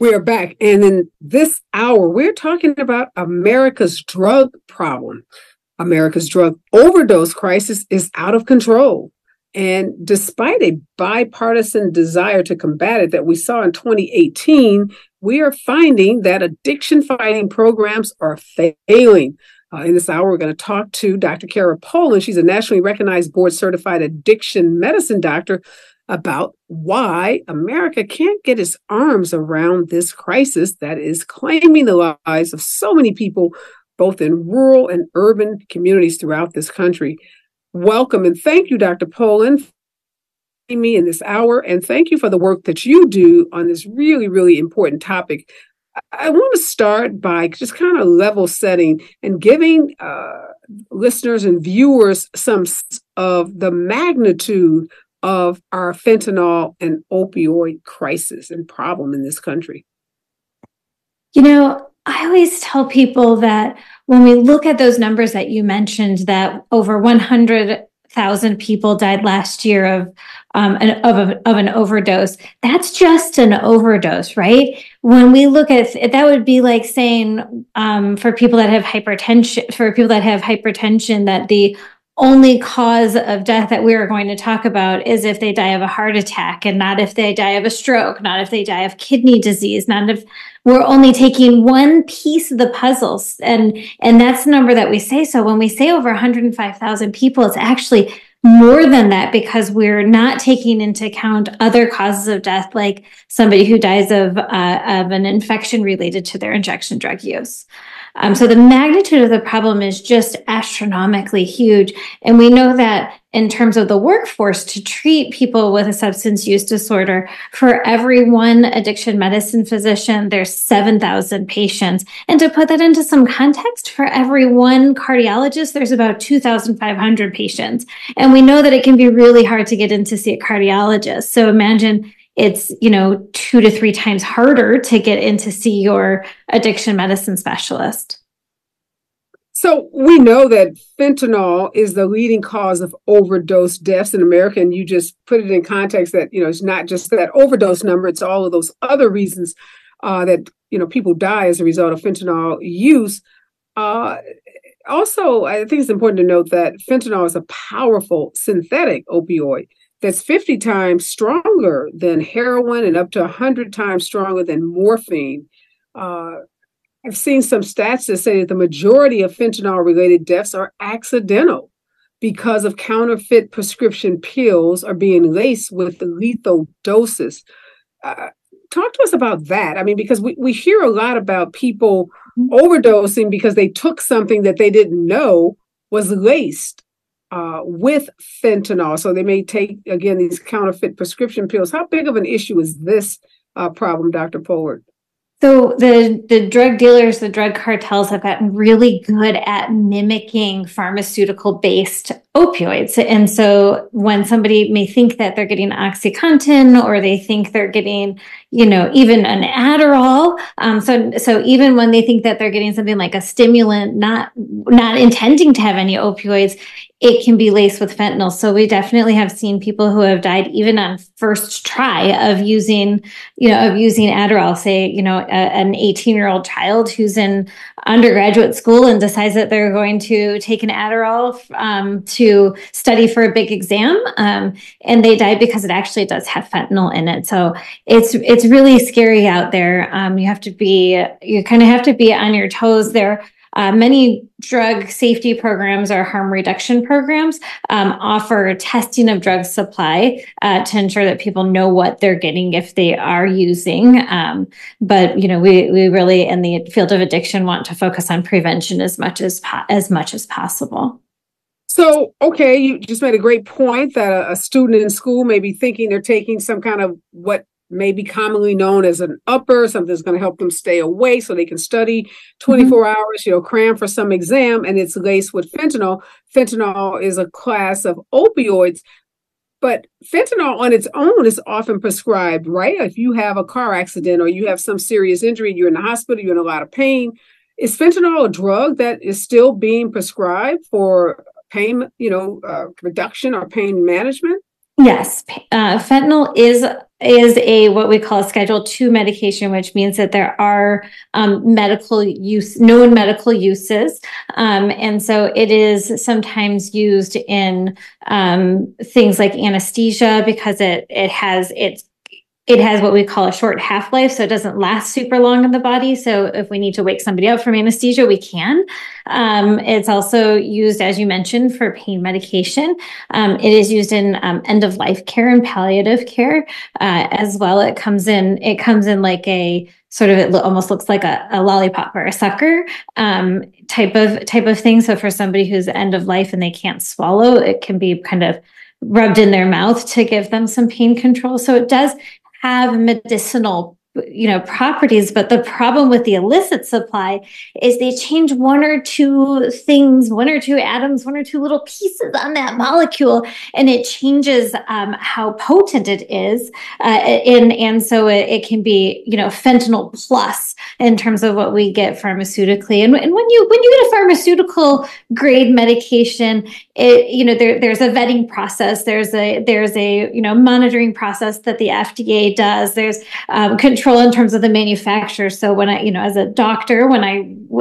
We are back. And in this hour, we're talking about America's drug problem. America's drug overdose crisis is out of control. And despite a bipartisan desire to combat it that we saw in 2018, we are finding that addiction fighting programs are failing. Uh, in this hour, we're going to talk to Dr. Cara Poland. She's a nationally recognized board certified addiction medicine doctor about why America can't get its arms around this crisis that is claiming the lives of so many people, both in rural and urban communities throughout this country. Welcome and thank you, Dr. Poland, for me in this hour, and thank you for the work that you do on this really, really important topic. I want to start by just kind of level setting and giving uh, listeners and viewers some of the magnitude of our fentanyl and opioid crisis and problem in this country? You know, I always tell people that when we look at those numbers that you mentioned, that over 100,000 people died last year of um, an, of, a, of an overdose. That's just an overdose, right? When we look at that, would be like saying um, for people that have hypertension, for people that have hypertension, that the only cause of death that we are going to talk about is if they die of a heart attack and not if they die of a stroke, not if they die of kidney disease, not if we're only taking one piece of the puzzles. And, and that's the number that we say. So when we say over 105,000 people, it's actually more than that because we're not taking into account other causes of death, like somebody who dies of, uh, of an infection related to their injection drug use. Um, so the magnitude of the problem is just astronomically huge. And we know that in terms of the workforce to treat people with a substance use disorder, for every one addiction medicine physician, there's 7,000 patients. And to put that into some context, for every one cardiologist, there's about 2,500 patients. And we know that it can be really hard to get in to see a cardiologist. So imagine it's you know two to three times harder to get in to see your addiction medicine specialist. So we know that fentanyl is the leading cause of overdose deaths in america and you just put it in context that you know it's not just that overdose number it's all of those other reasons uh, that you know people die as a result of fentanyl use. Uh, also i think it's important to note that fentanyl is a powerful synthetic opioid that's 50 times stronger than heroin and up to 100 times stronger than morphine. Uh, I've seen some stats that say that the majority of fentanyl related deaths are accidental because of counterfeit prescription pills are being laced with lethal doses. Uh, talk to us about that. I mean, because we, we hear a lot about people overdosing because they took something that they didn't know was laced uh, with fentanyl. So they may take, again, these counterfeit prescription pills. How big of an issue is this uh, problem, Dr. Poland? So the the drug dealers, the drug cartels have gotten really good at mimicking pharmaceutical based opioids. And so when somebody may think that they're getting OxyContin or they think they're getting, you know, even an Adderall, um, so so even when they think that they're getting something like a stimulant, not not intending to have any opioids, it can be laced with fentanyl. So we definitely have seen people who have died even on first try of using, you know, of using Adderall. Say, you know, a, an 18 year old child who's in undergraduate school and decides that they're going to take an Adderall um, to study for a big exam, um, and they die because it actually does have fentanyl in it. So it's it's really scary out there. Um, you have to be you kind of have to be on your toes there uh, many drug safety programs or harm reduction programs um, offer testing of drug supply uh, to ensure that people know what they're getting if they are using. Um, but you know, we we really in the field of addiction want to focus on prevention as much as as much as possible. So, okay, you just made a great point that a, a, student in school may be thinking they're taking some kind of what may be commonly known as an upper, something that's going to help them stay awake so they can study 24 mm-hmm. hours, you know, cram for some exam, and it's laced with fentanyl. Fentanyl is a class of opioids, but fentanyl on its own is often prescribed, right? If you have a car accident or you have some serious injury, you're in the hospital, you're in a lot of pain. Is fentanyl a drug that is still being prescribed for pain, you know, uh, reduction or pain management? Yes, uh, fentanyl is is a what we call a Schedule Two medication, which means that there are um, medical use, known medical uses, um, and so it is sometimes used in um, things like anesthesia because it it has it's it has what we call a short half life, so it doesn't last super long in the body. So if we need to wake somebody up from anesthesia, we can. Um, it's also used, as you mentioned, for pain medication. Um, it is used in um, end of life care and palliative care uh, as well. It comes in. It comes in like a sort of it lo- almost looks like a, a, lollipop or a sucker um, type of type of thing. So for somebody who's end of life and they can't swallow, it can be kind of rubbed in their mouth to give them some pain control. So it does have medicinal you know properties but the problem with the illicit supply is they change one or two things one or two atoms one or two little pieces on that molecule and it changes um, how potent it is uh, and and so it, it, can be you know fentanyl plus in terms of what we get pharmaceutically. And, and when you when you get a pharmaceutical grade medication it you know there, there's a vetting process. There's a there's a you know monitoring process that the fda does. There's um, control in terms of the manufacturer. So when i you know as a doctor when i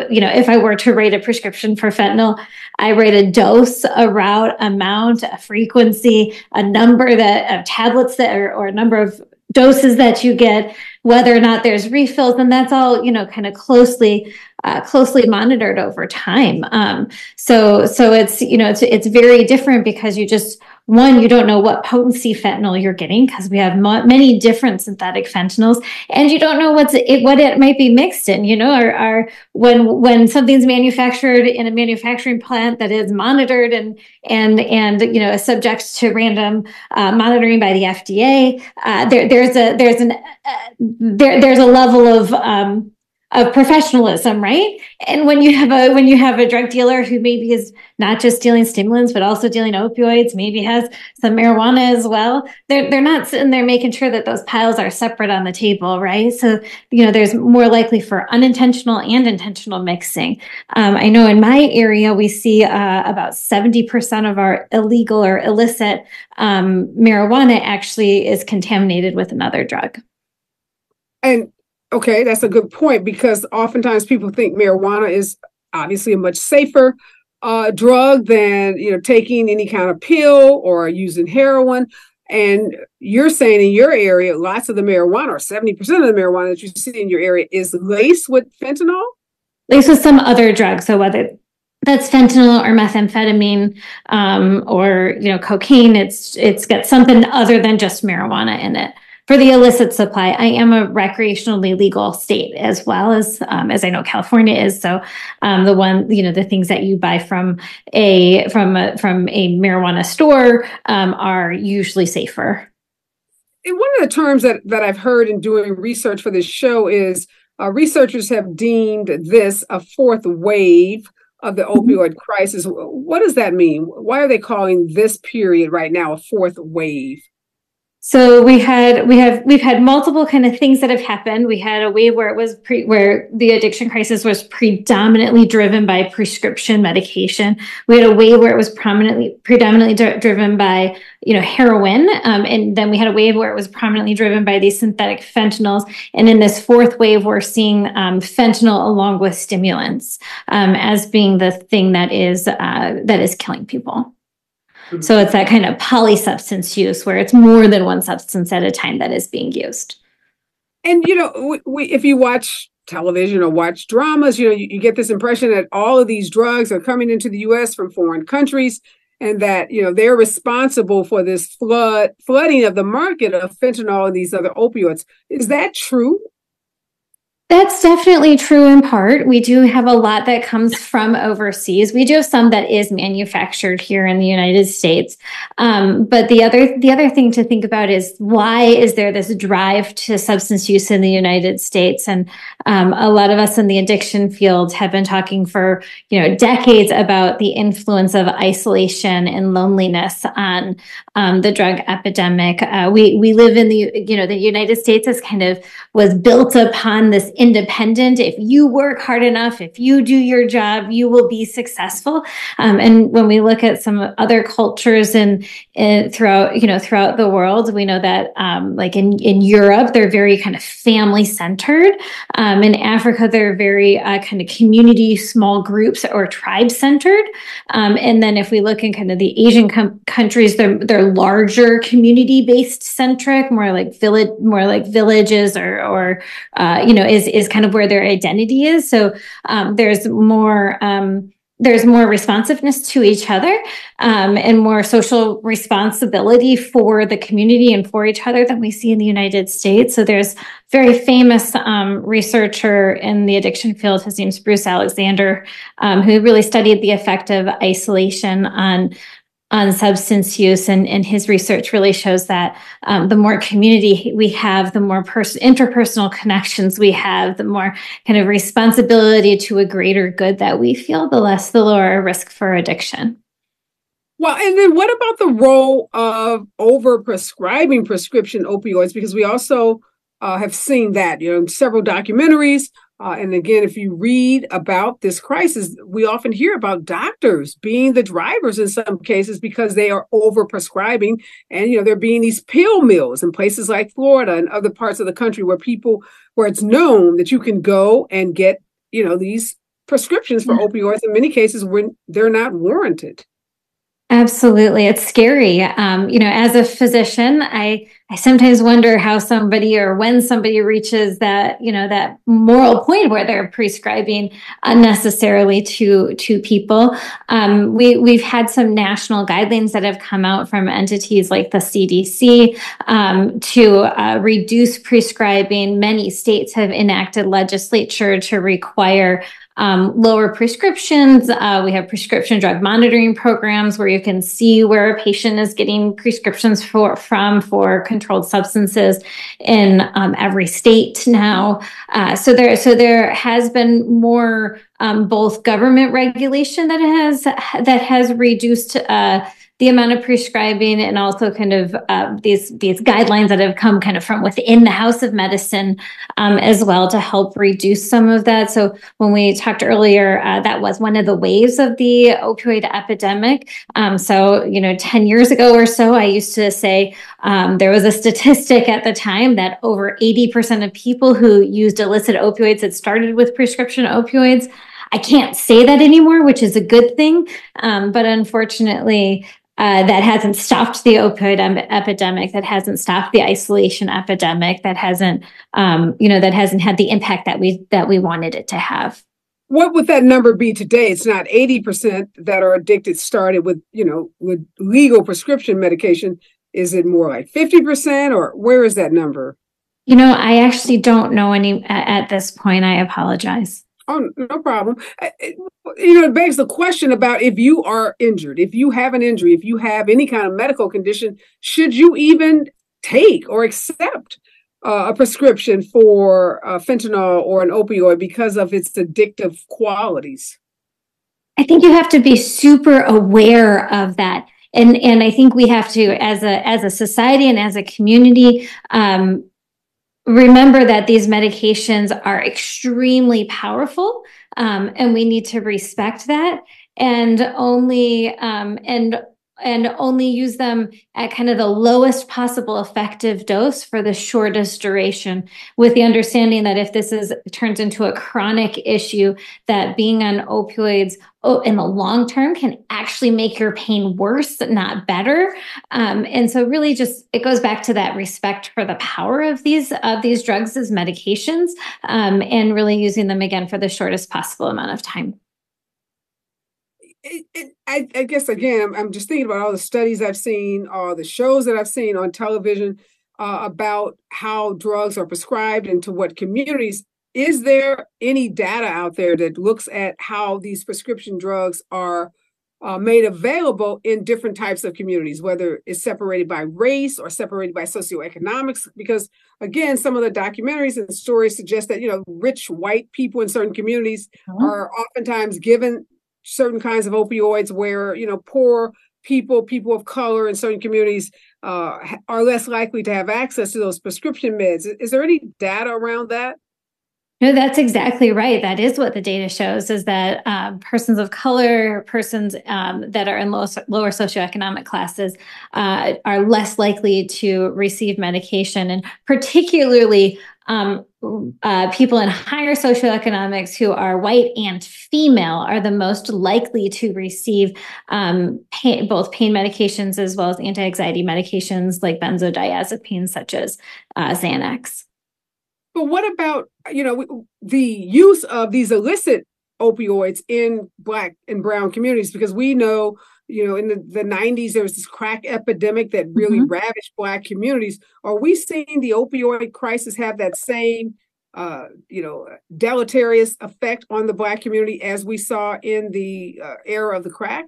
you know if i were to rate a prescription for fentanyl i rate a dose a route amount a frequency a number that of tablets that are, or a number of doses that you get whether or not there's refills and that's all you know kind of closely uh, closely monitored over time. Um, so so it's you know it's it's very different because you just one, you don't know what potency fentanyl you're getting because we have mo- many different synthetic fentanyls, and you don't know what's it, what it might be mixed in. You know, or, or when when something's manufactured in a manufacturing plant that is monitored and and and you know subject to random uh, monitoring by the FDA, uh, there there's a there's an uh, there there's a level of um, of professionalism, right? And when you have a when you have a drug dealer who maybe is not just dealing stimulants but also dealing opioids, maybe has some marijuana as well, they're they're not sitting there making sure that those piles are separate on the table, right? So you know, there's more likely for unintentional and intentional mixing. Um, I know in my area we see uh, about seventy percent of our illegal or illicit um, marijuana actually is contaminated with another drug. And Okay, that's a good point because oftentimes people think marijuana is obviously a much safer uh, drug than you know taking any kind of pill or using heroin. And you're saying in your area, lots of the marijuana, or 70% of the marijuana that you see in your area is laced with fentanyl? Laced with some other drug. So whether that's fentanyl or methamphetamine um, or you know cocaine, it's it's got something other than just marijuana in it for the illicit supply, I am a recreationally legal state as well as um, as I know California is. So um, the one, you know, the things that you buy from a from a, from a marijuana store um, are usually safer. And one of the terms that that I've heard in doing research for this show is uh, researchers have deemed this a fourth wave of the mm-hmm. opioid crisis. What does that mean? Why are they calling this period right now a fourth wave? So we had we have we've had multiple kind of things that have happened. We had a wave where it was pre, where the addiction crisis was predominantly driven by prescription medication. We had a wave where it was prominently predominantly driven by you know heroin, um, and then we had a wave where it was prominently driven by these synthetic fentanyls. And in this fourth wave, we're seeing um, fentanyl along with stimulants um, as being the thing that is uh, that is killing people. So it's that kind of polysubstance use where it's more than one substance at a time that is being used. And you know, we, we, if you watch television or watch dramas, you know, you, you get this impression that all of these drugs are coming into the U.S. from foreign countries, and that you know they're responsible for this flood flooding of the market of fentanyl and these other opioids. Is that true? That's definitely true in part. We do have a lot that comes from overseas. We do have some that is manufactured here in the United States. Um, but the other the other thing to think about is why is there this drive to substance use in the United States? And um, a lot of us in the addiction field have been talking for you know decades about the influence of isolation and loneliness on um, the drug epidemic. Uh, we we live in the you know the United States is kind of was built upon this independent. If you work hard enough, if you do your job, you will be successful. Um, and when we look at some other cultures and, throughout, you know, throughout the world, we know that um, like in, in Europe, they're very kind of family centered. Um, in Africa, they're very uh, kind of community, small groups or tribe centered. Um, and then if we look in kind of the Asian com- countries, they're, they're larger community based centric, more like village, more like villages or, or uh, you know, is, is kind of where their identity is. So um, there's more, um, there's more responsiveness to each other um, and more social responsibility for the community and for each other than we see in the United States. So there's very famous um, researcher in the addiction field. His name's Bruce Alexander, um, who really studied the effect of isolation on on substance use and, and his research really shows that um, the more community we have the more pers- interpersonal connections we have the more kind of responsibility to a greater good that we feel the less the lower risk for addiction. Well and then what about the role of over prescribing prescription opioids? Because we also uh, have seen that you know several documentaries uh, and again, if you read about this crisis, we often hear about doctors being the drivers in some cases because they are over prescribing. And, you know, there being these pill mills in places like Florida and other parts of the country where people, where it's known that you can go and get, you know, these prescriptions for yeah. opioids in many cases when they're not warranted. Absolutely. It's scary. Um, you know, as a physician, I, I sometimes wonder how somebody or when somebody reaches that, you know, that moral point where they're prescribing unnecessarily to, to people. Um, we, we've had some national guidelines that have come out from entities like the CDC um, to uh, reduce prescribing. Many states have enacted legislature to require um, lower prescriptions. Uh, we have prescription drug monitoring programs where you can see where a patient is getting prescriptions for from for controlled substances in um, every state now. Uh, so there, so there has been more um, both government regulation that has that has reduced. Uh, the amount of prescribing and also kind of uh, these these guidelines that have come kind of from within the House of Medicine um, as well to help reduce some of that. So when we talked earlier, uh, that was one of the waves of the opioid epidemic. Um, so you know, ten years ago or so, I used to say um, there was a statistic at the time that over eighty percent of people who used illicit opioids had started with prescription opioids. I can't say that anymore, which is a good thing. Um, but unfortunately, uh, that hasn't stopped the opioid em- epidemic, that hasn't stopped the isolation epidemic, that hasn't, um, you know, that hasn't had the impact that we that we wanted it to have. What would that number be today? It's not eighty percent that are addicted started with, you know, with legal prescription medication. Is it more like fifty percent, or where is that number? You know, I actually don't know any at this point. I apologize. Oh, no problem. You know, it begs the question about if you are injured, if you have an injury, if you have any kind of medical condition, should you even take or accept uh, a prescription for uh, fentanyl or an opioid because of its addictive qualities? I think you have to be super aware of that. And, and I think we have to, as a as a society and as a community, um, remember that these medications are extremely powerful um, and we need to respect that. And only um, and and only use them at kind of the lowest possible effective dose for the shortest duration with the understanding that if this is turns into a chronic issue that being on opioids oh, in the long term can actually make your pain worse not better. Um, and so really just it goes back to that respect for the power of these of these drugs as medications um, and really using them again for the shortest possible amount of time it, it, I, I, guess again, I'm, I'm, just thinking about all the studies I've seen, all the shows that I've seen on television uh, about how drugs are prescribed and to what communities. Is there any data out there that looks at how these prescription drugs are uh, made available in different types of communities, whether it's separated by race or separated by socioeconomics? Because again, some of the documentaries and stories suggest that you know rich white people in certain communities uh-huh. are oftentimes given certain kinds of opioids where you know poor people people of color in certain communities uh, are less likely to have access to those prescription meds. Is there any data around that? No, that's exactly right. That is what the data shows: is that um, persons of color, persons um, that are in low, lower socioeconomic classes, uh, are less likely to receive medication, and particularly um, uh, people in higher socioeconomics who are white and female are the most likely to receive um, pain, both pain medications as well as anti-anxiety medications like benzodiazepines, such as uh, Xanax. But what about you know the use of these illicit opioids in black and brown communities? Because we know you know in the, the 90s there was this crack epidemic that really mm-hmm. ravaged black communities. Are we seeing the opioid crisis have that same uh, you know deleterious effect on the black community as we saw in the uh, era of the crack?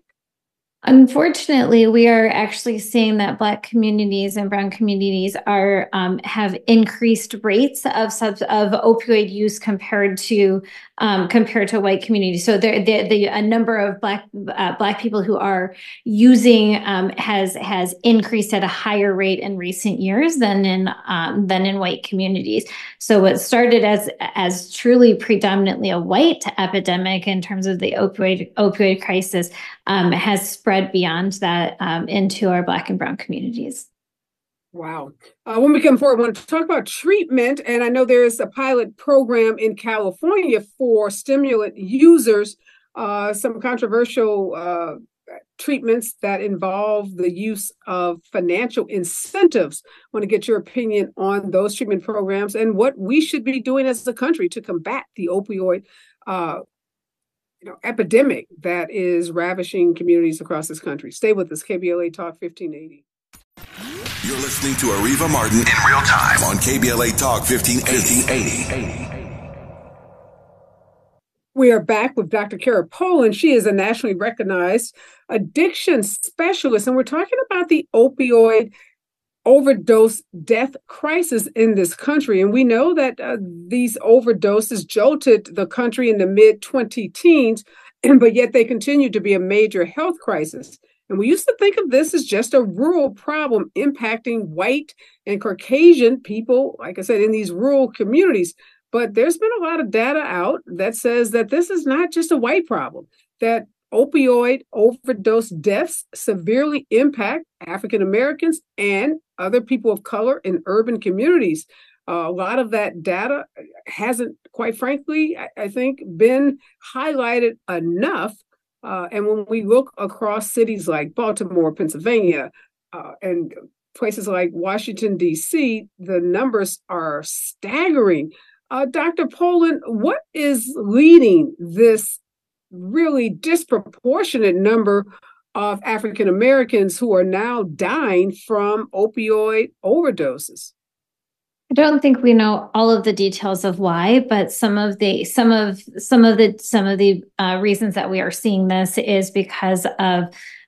Unfortunately, we are actually seeing that Black communities and Brown communities are um, have increased rates of of opioid use compared to um, compared to white communities. So there, the, the a number of Black uh, Black people who are using um, has has increased at a higher rate in recent years than in um, than in white communities. So what started as as truly predominantly a white epidemic in terms of the opioid opioid crisis um, has spread beyond that um, into our Black and Brown communities. Wow. Uh, when we come forward, I want to talk about treatment. And I know there is a pilot program in California for stimulant users, uh, some controversial uh, treatments that involve the use of financial incentives. I want to get your opinion on those treatment programs and what we should be doing as a country to combat the opioid uh, you know, epidemic that is ravishing communities across this country. Stay with us, KBLA Talk 1580. You're listening to Areva Martin in real time on KBLA Talk 1580. We are back with Dr. Cara Poland. She is a nationally recognized addiction specialist, and we're talking about the opioid overdose death crisis in this country. And we know that uh, these overdoses jolted the country in the mid 20 teens, but yet they continue to be a major health crisis. And we used to think of this as just a rural problem impacting white and Caucasian people, like I said, in these rural communities. But there's been a lot of data out that says that this is not just a white problem, that opioid overdose deaths severely impact African Americans and other people of color in urban communities. Uh, a lot of that data hasn't, quite frankly, I, I think, been highlighted enough. Uh, and when we look across cities like Baltimore, Pennsylvania, uh, and places like Washington, D.C., the numbers are staggering. Uh, Dr. Poland, what is leading this really disproportionate number of African Americans who are now dying from opioid overdoses. I don't think we know all of the details of why, but some of the some of some of the some of the uh, reasons that we are seeing this is because of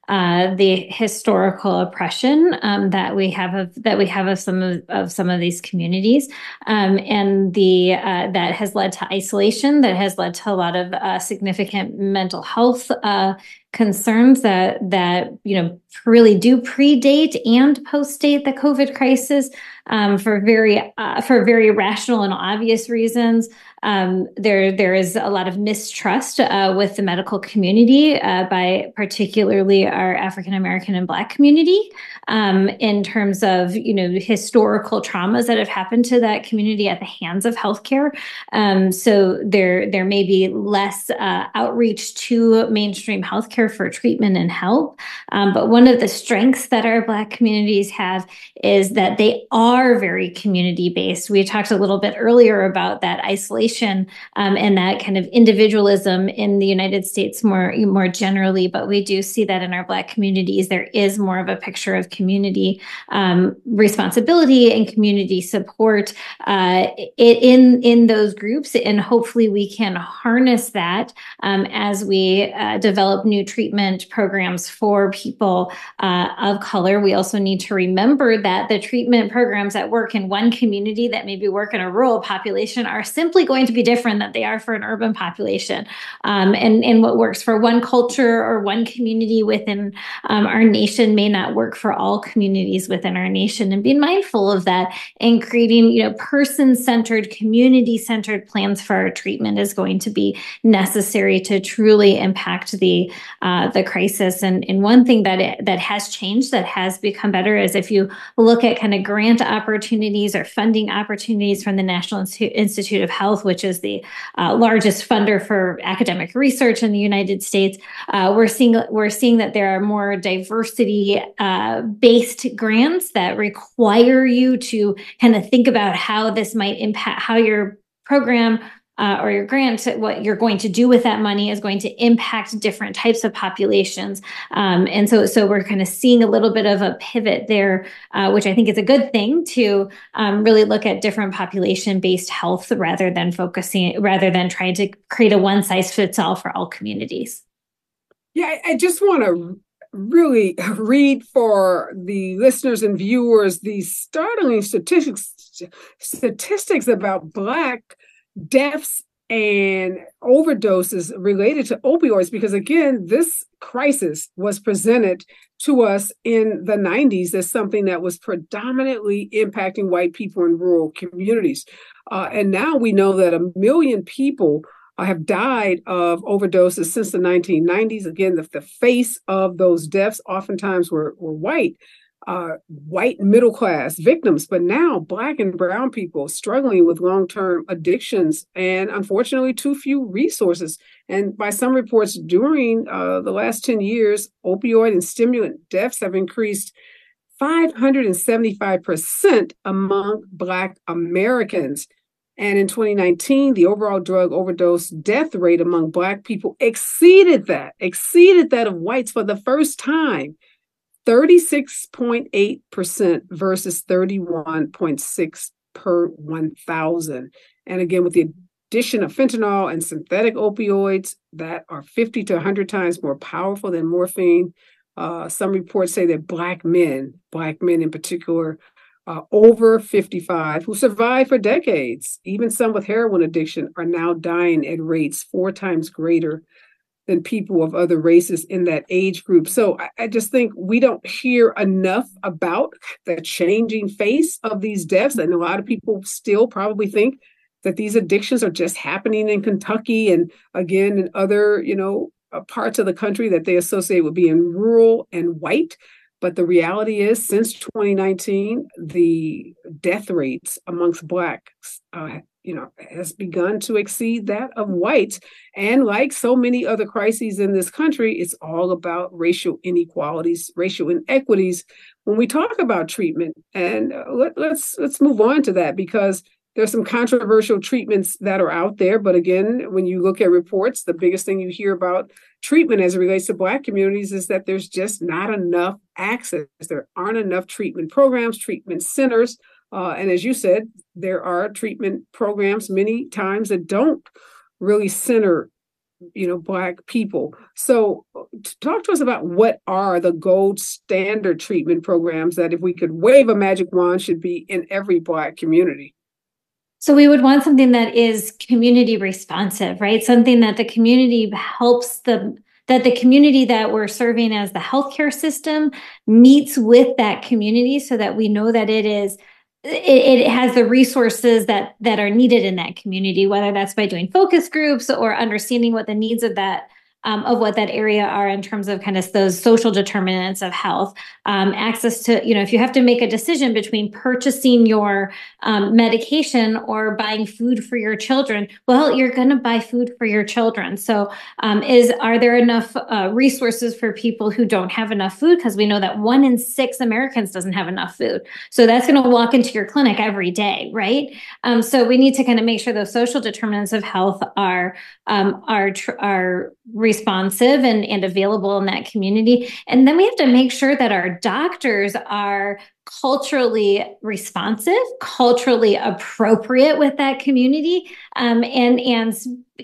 uh, the historical oppression um, that we have of that we have of some of, of some of these communities, um, and the uh, that has led to isolation, that has led to a lot of uh, significant mental health uh, concerns that that you know really do predate and postdate the COVID crisis um, for very uh, for very rational and obvious reasons. Um, there, there is a lot of mistrust uh, with the medical community, uh, by particularly our African American and Black community, um, in terms of you know historical traumas that have happened to that community at the hands of healthcare. Um, so there, there may be less uh, outreach to mainstream healthcare for treatment and help. Um, but one of the strengths that our Black communities have is that they are very community based. We talked a little bit earlier about that isolation um, and that kind of individualism in the United States more more generally. But we do see that in our Black communities, there is more of a picture of community um, responsibility and community support uh, in in those groups, and hopefully we can harness that um, as we uh, develop new treatment programs for people uh, of color. We also need to remember that the treatment programs that work in one community that maybe work in a rural population are simply going to be different than they are for an urban population. Um, and, and what works for one culture or one community within um, our nation may not work for all communities within our nation. And being mindful of that and creating, you know, person-centered, community-centered plans for our treatment is going to be necessary to truly impact the uh, the crisis. And, and one thing that it, that has changed, that has become better, is if you look at kind of grant opportunities or funding opportunities from the National Institute of Health, which is the uh, largest funder for academic research in the United States, uh, we're seeing we're seeing that there are more diversity uh, based grants that require you to kind of think about how this might impact how your program uh, or your grant, what you're going to do with that money is going to impact different types of populations. Um, and so, so we're kind of seeing a little bit of a pivot there, uh, which I think is a good thing to um, really look at different population-based health rather than focusing, rather than trying to create a one-size-fits-all for all communities. Yeah, I just want to really read for the listeners and viewers these startling statistics statistics about Black deaths and overdoses related to opioids because again this crisis was presented to us in the 90s as something that was predominantly impacting white people in rural communities. Uh, and now we know that a million people uh, have died of overdoses since the 1990s again the, the face of those deaths oftentimes were, were white uh, white middle class victims, but now black and brown people struggling with long term addictions and unfortunately too few resources. And by some reports, during uh, the last 10 years, opioid and stimulant deaths have increased 575% among Black Americans. And in 2019, the overall drug overdose death rate among Black people exceeded that, exceeded that of whites for the first time. 36.8% versus 31.6 per 1,000. And again, with the addition of fentanyl and synthetic opioids that are 50 to 100 times more powerful than morphine, uh, some reports say that Black men, Black men in particular, uh, over 55 who survived for decades, even some with heroin addiction, are now dying at rates four times greater than people of other races in that age group. So I, I, just think we don't hear enough about the changing face of these deaths. And a lot of people still probably think that these addictions are just happening in Kentucky and again in other, you know, uh, parts of the country that they associate with being rural and white. But the reality is, since 2019, the death rates amongst Blacks uh, you know, has begun to exceed that of whites. And like so many other crises in this country, it's all about racial inequalities, racial inequities when we talk about treatment. And uh, let, let's let's move on to that because there's some controversial treatments that are out there. But again, when you look at reports, the biggest thing you hear about treatment as it relates to Black communities is that there's just not enough access. There aren't enough treatment programs, treatment centers uh, and as you said, there are treatment programs many times that don't really center, you know, Black people. So, talk to us about what are the gold standard treatment programs that, if we could wave a magic wand, should be in every Black community. So we would want something that is community responsive, right? Something that the community helps the that the community that we're serving as the healthcare system meets with that community so that we know that it is it, it, has the resources that that are needed in that community whether that's by doing focus groups or understanding what the needs of that um, of what that area are in terms of kind of those social determinants of health. Um, access to, you know, if you have to make a decision between purchasing your um, medication or buying food for your children, well, you're going to buy food for your children. So, um, is are there enough uh, resources for people who don't have enough food? Because we know that one in six Americans doesn't have enough food. So that's going to walk into your clinic every day, right? Um, so we need to kind of make sure those social determinants of health are um, are tr- are responsive and, and available in that community. And then we have to make sure that our doctors are culturally responsive, culturally appropriate with that community, um, and and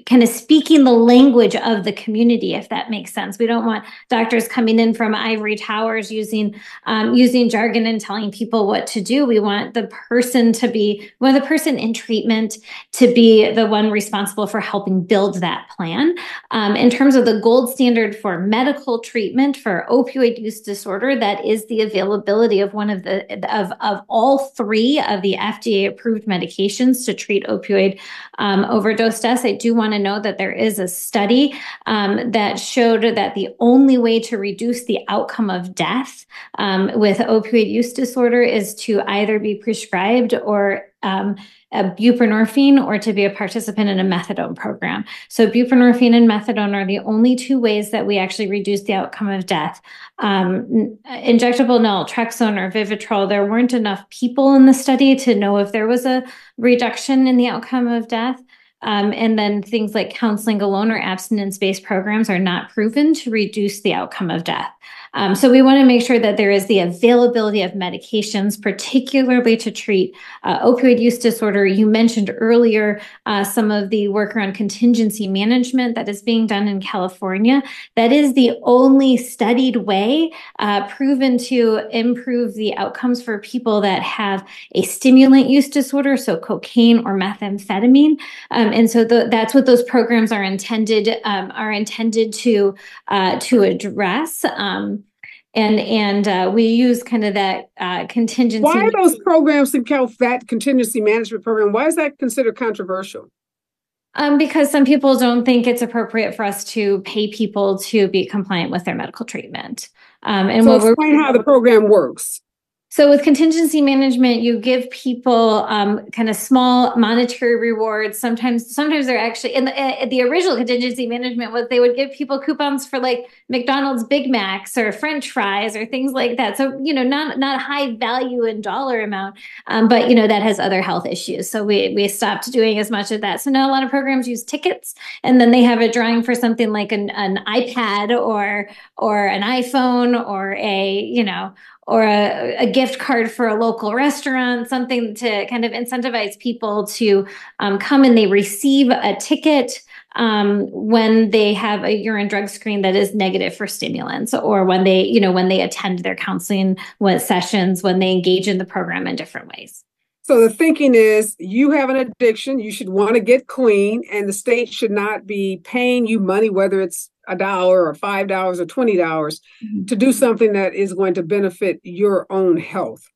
kind of speaking the language of the community, if that makes sense. We don't want doctors coming in from ivory towers using um, using jargon and telling people what to do. We want the person to be, we want the person in treatment to be the one responsible for helping build that plan. Um, in terms of the gold standard for medical treatment for opioid use disorder, that is the availability of one of the of of all three of the FDA approved medications to treat opioid um, overdose deaths. I do want to know that there is a study um, that showed that the only way to reduce the outcome of death um, with opioid use disorder is to either be prescribed or um, a buprenorphine or to be a participant in a methadone program. So buprenorphine and methadone are the only two ways that we actually reduce the outcome of death. Um, injectable naltrexone or Vivitrol, there weren't enough people in the study to know if there was a reduction in the outcome of death. Um, and then things like counseling alone or abstinence based programs are not proven to reduce the outcome of death. Um, so we want to make sure that there is the availability of medications, particularly to treat uh, opioid use disorder. You mentioned earlier uh, some of the work around contingency management that is being done in California. That is the only studied way uh, proven to improve the outcomes for people that have a stimulant use disorder, so cocaine or methamphetamine. Um, and so the, that's what those programs are intended um, are intended to uh, to address. Um, and and uh, we use kind of that uh, contingency. Why are those programs in Cal that contingency management program? Why is that considered controversial? Um, because some people don't think it's appropriate for us to pay people to be compliant with their medical treatment. Um, and so explain how the program works. So with contingency management, you give people um, kind of small monetary rewards. Sometimes, sometimes they're actually in the, uh, the original contingency management was they would give people coupons for like McDonald's Big Macs or French fries or things like that. So you know, not not high value in dollar amount, um, but you know that has other health issues. So we we stopped doing as much of that. So now a lot of programs use tickets, and then they have a drawing for something like an, an iPad or or an iPhone or a you know or a, a, gift card for a local restaurant, something to kind of incentivize people to um, come and they receive a ticket um, when they have a urine drug screen that is negative for stimulants, or when they, you know, when they attend their counseling sessions, when they engage in the program in different ways. So the thinking is you have an addiction, you should want to get clean, and the state should not be paying you money, whether it's a dollar or five dollars or twenty dollars, mm-hmm. to do something that is going to benefit your own health.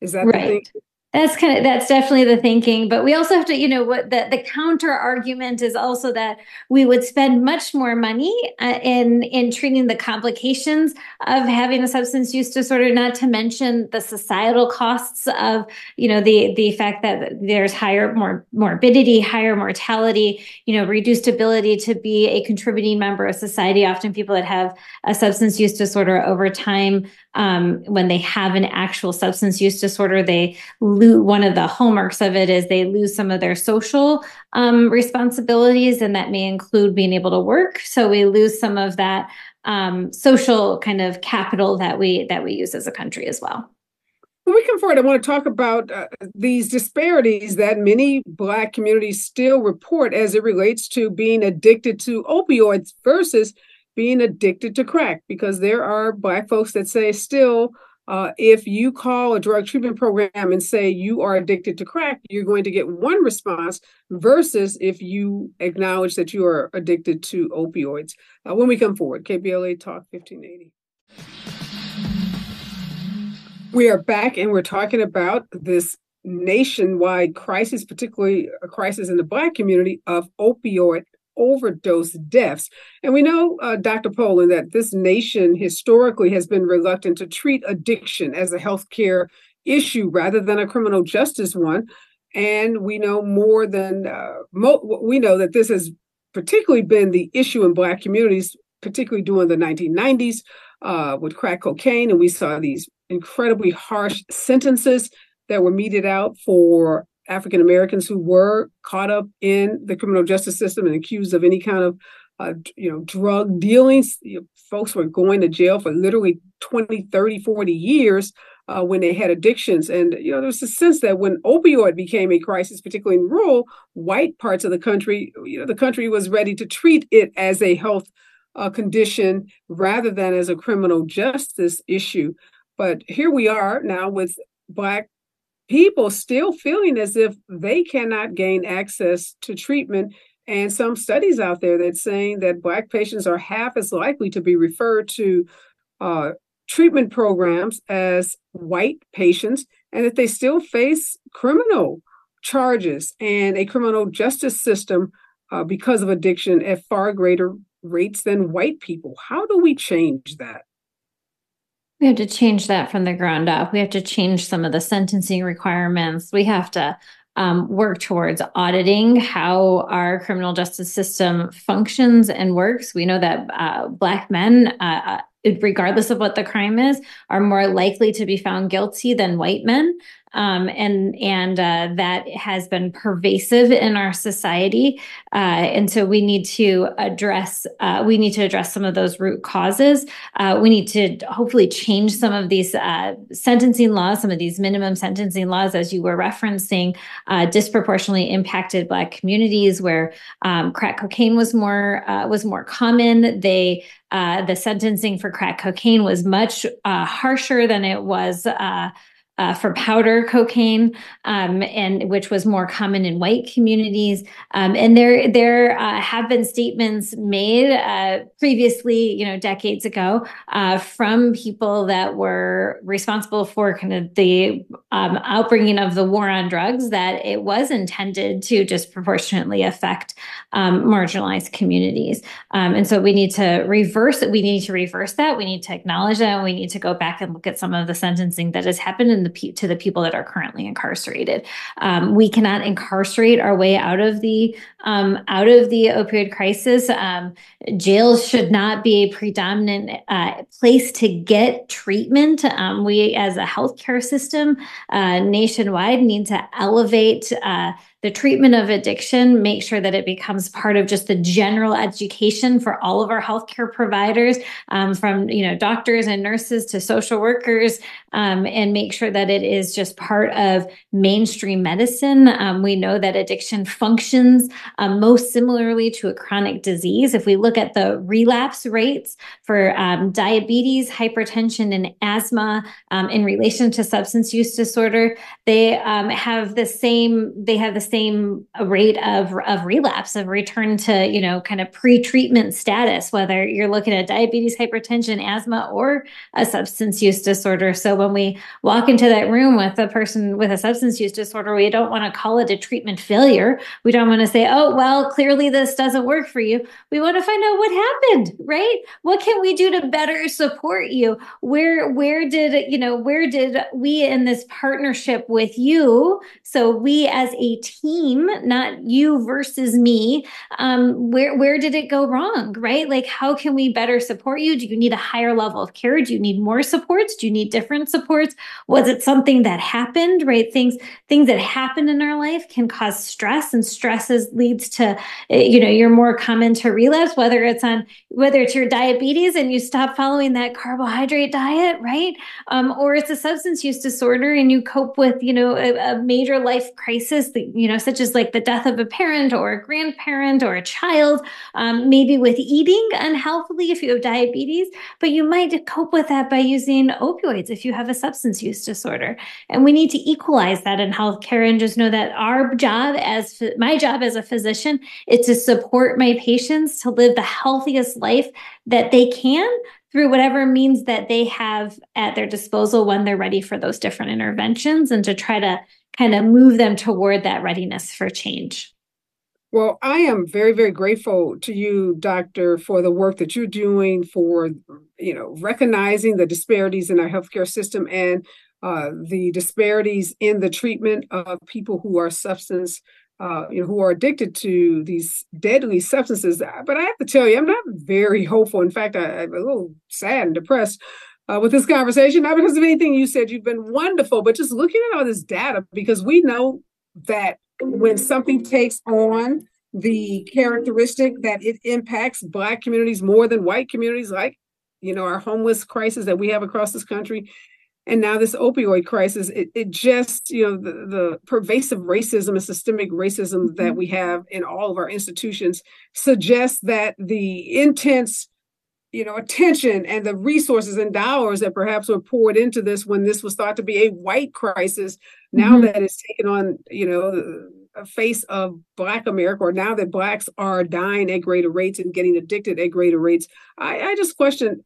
Is that right. That's kind of that's definitely the thinking, but we also have to, you know, what the the counter argument is also that we would spend much more money uh, in in treating the complications of having a substance use disorder. Not to mention the societal costs of, you know, the the fact that there's higher more morbidity, higher mortality, you know, reduced ability to be a contributing member of society. Often people that have a substance use disorder over time um, when they have an actual substance use disorder, they lose one of the hallmarks of it is they lose some of their social um, responsibilities, and that may include being able to work. So we lose some of that um, social kind of capital that we that we use as a country as well. When we come forward, I want to talk about uh, these disparities that many Black communities still report as it relates to being addicted to opioids versus being addicted to crack because there are black folks that say still uh, if you call a drug treatment program and say you are addicted to crack, you're going to get one response versus if you acknowledge that you are addicted to opioids. Uh, when we come forward, KBLA Talk 1580. We are back and we're talking about this nationwide crisis, particularly a crisis in the Black community of opioid overdose deaths. And we know, uh, Dr. Poland, that this nation historically has been reluctant to treat addiction as a healthcare issue rather than a criminal justice one. And we know more than uh, mo- we know that this has particularly been the issue in Black communities, particularly during the 1990s uh, with crack cocaine. And we saw these incredibly harsh sentences that were meted out for African Americans who were caught up in the criminal justice system and accused of any kind of uh, you know drug dealings you know, folks were going to jail for literally 20 30 40 years uh, when they had addictions. And, you know, there's a sense that when opioid became a crisis, particularly in rural white parts of the country, you know, the country was ready to treat it as a health uh, condition rather than as a criminal justice issue. But here we are now with Black people still feeling as if they cannot gain access to treatment. And some studies out there that's saying that Black patients are half as likely to be referred to uh, treatment programs as white patients, and that they still face criminal charges and a criminal justice system uh, because of addiction at far greater rates than white people. How do we change that? We have to change that from the ground up. We have to change some of the sentencing requirements. We have to um, work towards auditing how our criminal justice system functions and works. We know that uh, Black men, uh, uh regardless of what the crime is, are more likely to be found guilty than white men um, and and uh, that has been pervasive in our society. Uh, and so we need to address uh, we need to address some of those root causes. Uh, we need to hopefully change some of these uh, sentencing laws, some of these minimum sentencing laws, as you were referencing, uh, disproportionately impacted Black communities where um, crack cocaine was more was more common. They the sentencing for crack cocaine was much harsher than it was uh, for powder cocaine, um, and which was more common in white communities. Um, and there there uh, have been statements made uh, previously, you know, decades ago, uh, from people that were responsible for kind of the um, outbringing of the war on drugs that it was intended to disproportionately affect um, marginalized communities. Um, and so we need to reverse it. We need to reverse that. We need to acknowledge that. We need to go back and look at some of the sentencing that has happened in the the to the people that are currently incarcerated. Um, we cannot incarcerate our way out of the um, out of the opioid crisis. Um, jails should not be a predominant uh, place to get treatment. Um, we, as a healthcare system uh, nationwide, need to elevate. Uh, the treatment of addiction, make sure that it becomes part of just the general education for all of our healthcare providers, um, from you know doctors and nurses to social workers, um, and make sure that it is just part of mainstream medicine. Um, we know that addiction functions um, most similarly to a chronic disease. If we look at the relapse rates for um, diabetes, hypertension, and asthma um, in relation to substance use disorder, they have the same. They have the same rate of, of relapse, of return to, you know, kind of pre-treatment status, whether you're looking at diabetes, hypertension, asthma, or a substance use disorder. So when we walk into that room with a person with a substance use disorder, we don't want to call it a treatment failure. We don't want to say, oh, well, clearly this doesn't work for you. We want to find out what happened, right? What can we do to better support you? Where, where did, you know, where did we in this partnership with you? So we as a team team, not you versus me. Um, where where did it go wrong? Right? Like, how can we better support you? Do you need a higher level of care? Do you need more supports? Do you need different supports? Was it something that happened? Right? Things things that happen in our life can cause stress, and stress is, leads to eh, you know you're more common to relapse. Whether it's on whether it's your diabetes and you stop following that carbohydrate diet, right? Um, or it's a substance use disorder and you cope with you know a, a major life crisis that you know, such as like the death of a parent or a grandparent or a child, um, maybe with eating unhealthily if you have diabetes, but you might cope with that by using opioids if you have a substance use disorder. And we need to equalize that in healthcare and just know that our job as my job as a physician is to support my patients to live the healthiest life that they can through whatever means that they have at their disposal when they're ready for those different interventions and to try to kind of move them toward that readiness for change. Well, I am very, very grateful to you, Doctor, for the work that you're doing for, you know, recognizing the disparities in our healthcare system and uh, the disparities in the treatment of people who are substance, uh, you know, who are addicted to these deadly substances. But I have to tell you, I'm not very hopeful. In fact, I, I'm a little sad and depressed uh, with this conversation, not because of anything you said. You've been wonderful, but just looking at all this data, because we know that when something takes on the characteristic that it impacts Black communities more than white communities, like you know our homeless crisis that we have across this country, and now this opioid crisis it, it just you know the, the pervasive racism and systemic racism mm-hmm. that we have in all of our institutions suggests that the intense you know attention and the resources and dollars that perhaps were poured into this when this was thought to be a white crisis now mm-hmm. that it's taken on you know a face of black america or now that blacks are dying at greater rates and getting addicted at greater rates i, I just question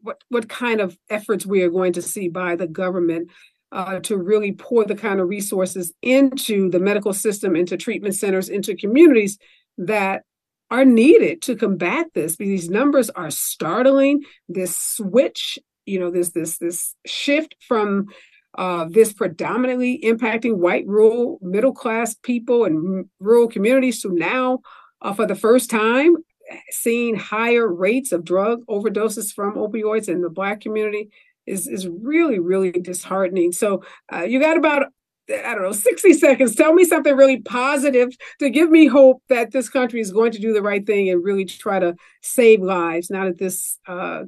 what what kind of efforts we are going to see by the government uh, to really pour the kind of resources into the medical system, into treatment centers, into communities that are needed to combat this. These numbers are startling. This switch, you know, this this this shift from uh, this predominantly impacting white rural middle class people and rural communities to now, uh, for the first time, seeing higher rates of drug overdoses from opioids in the Black community is is really really disheartening. So uh, you got about I don't know 60 seconds. Tell me something really positive to give me hope that this country is going to do the right thing and really try to save lives. Now that this uh,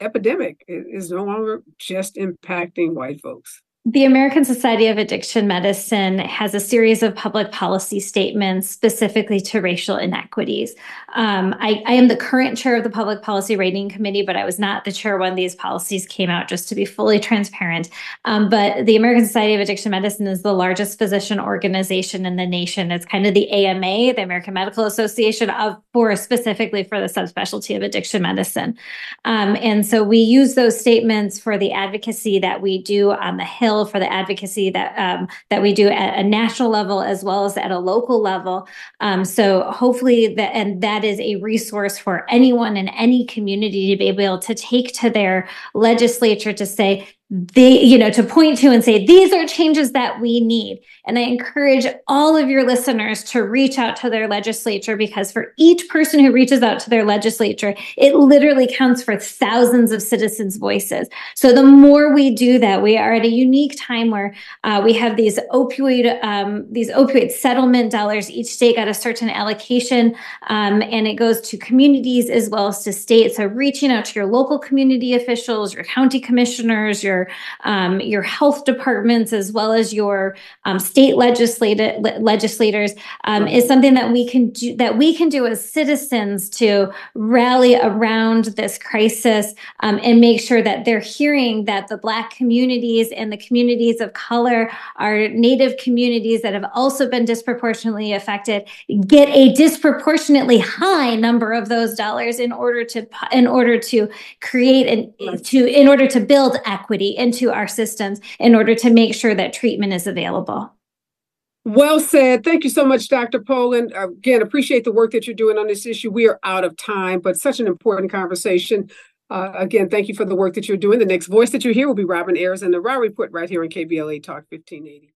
epidemic is no longer just impacting white folks. The American Society of Addiction Medicine has a series of public policy statements specifically to racial inequities. Um, I, I, am the current chair of the Public Policy Rating Committee, but I was not the chair when these policies came out, just to be fully transparent. Um, but the American Society of Addiction Medicine is the largest physician organization in the nation. It's kind of the AMA, the American Medical Association, of for specifically for the subspecialty of addiction medicine. Um, and so we use those statements for the advocacy that we do on the Hill for the advocacy that um, that we do at a national level as well as at a local level. Um, so hopefully that and that is a resource for anyone in any community to be able to take to their legislature to say they, you know, to point to and say, these are changes that we need. And I encourage all of your listeners to reach out to their legislature because for each person who reaches out to their legislature, it literally counts for thousands of citizens' voices. So the more we do that, we are at a unique time where uh, we have these opioid, um, these opioid settlement dollars. Each state got a certain allocation, um, and it goes to communities as well as to states. So reaching out to your local community officials, your county commissioners, your um, your health departments as well as your um, state legislative legislators um, is something that we can do that we can do as citizens to rally around this crisis um, and make sure that they're hearing that the Black communities and the communities of color, our Native communities that have also been disproportionately affected, get a disproportionately high number of those dollars in order to in order to create and to in order to build into our systems in order to make sure that treatment is available. Well said. Thank you so much, Dr. Poland. Again, appreciate the work that you're doing on this issue. We are out of time, but such an important conversation. Uh, again, thank you for the work that you're doing. The next voice that you hear will be Robin Ayers and the Raw Report right here on KBLA Talk 1580.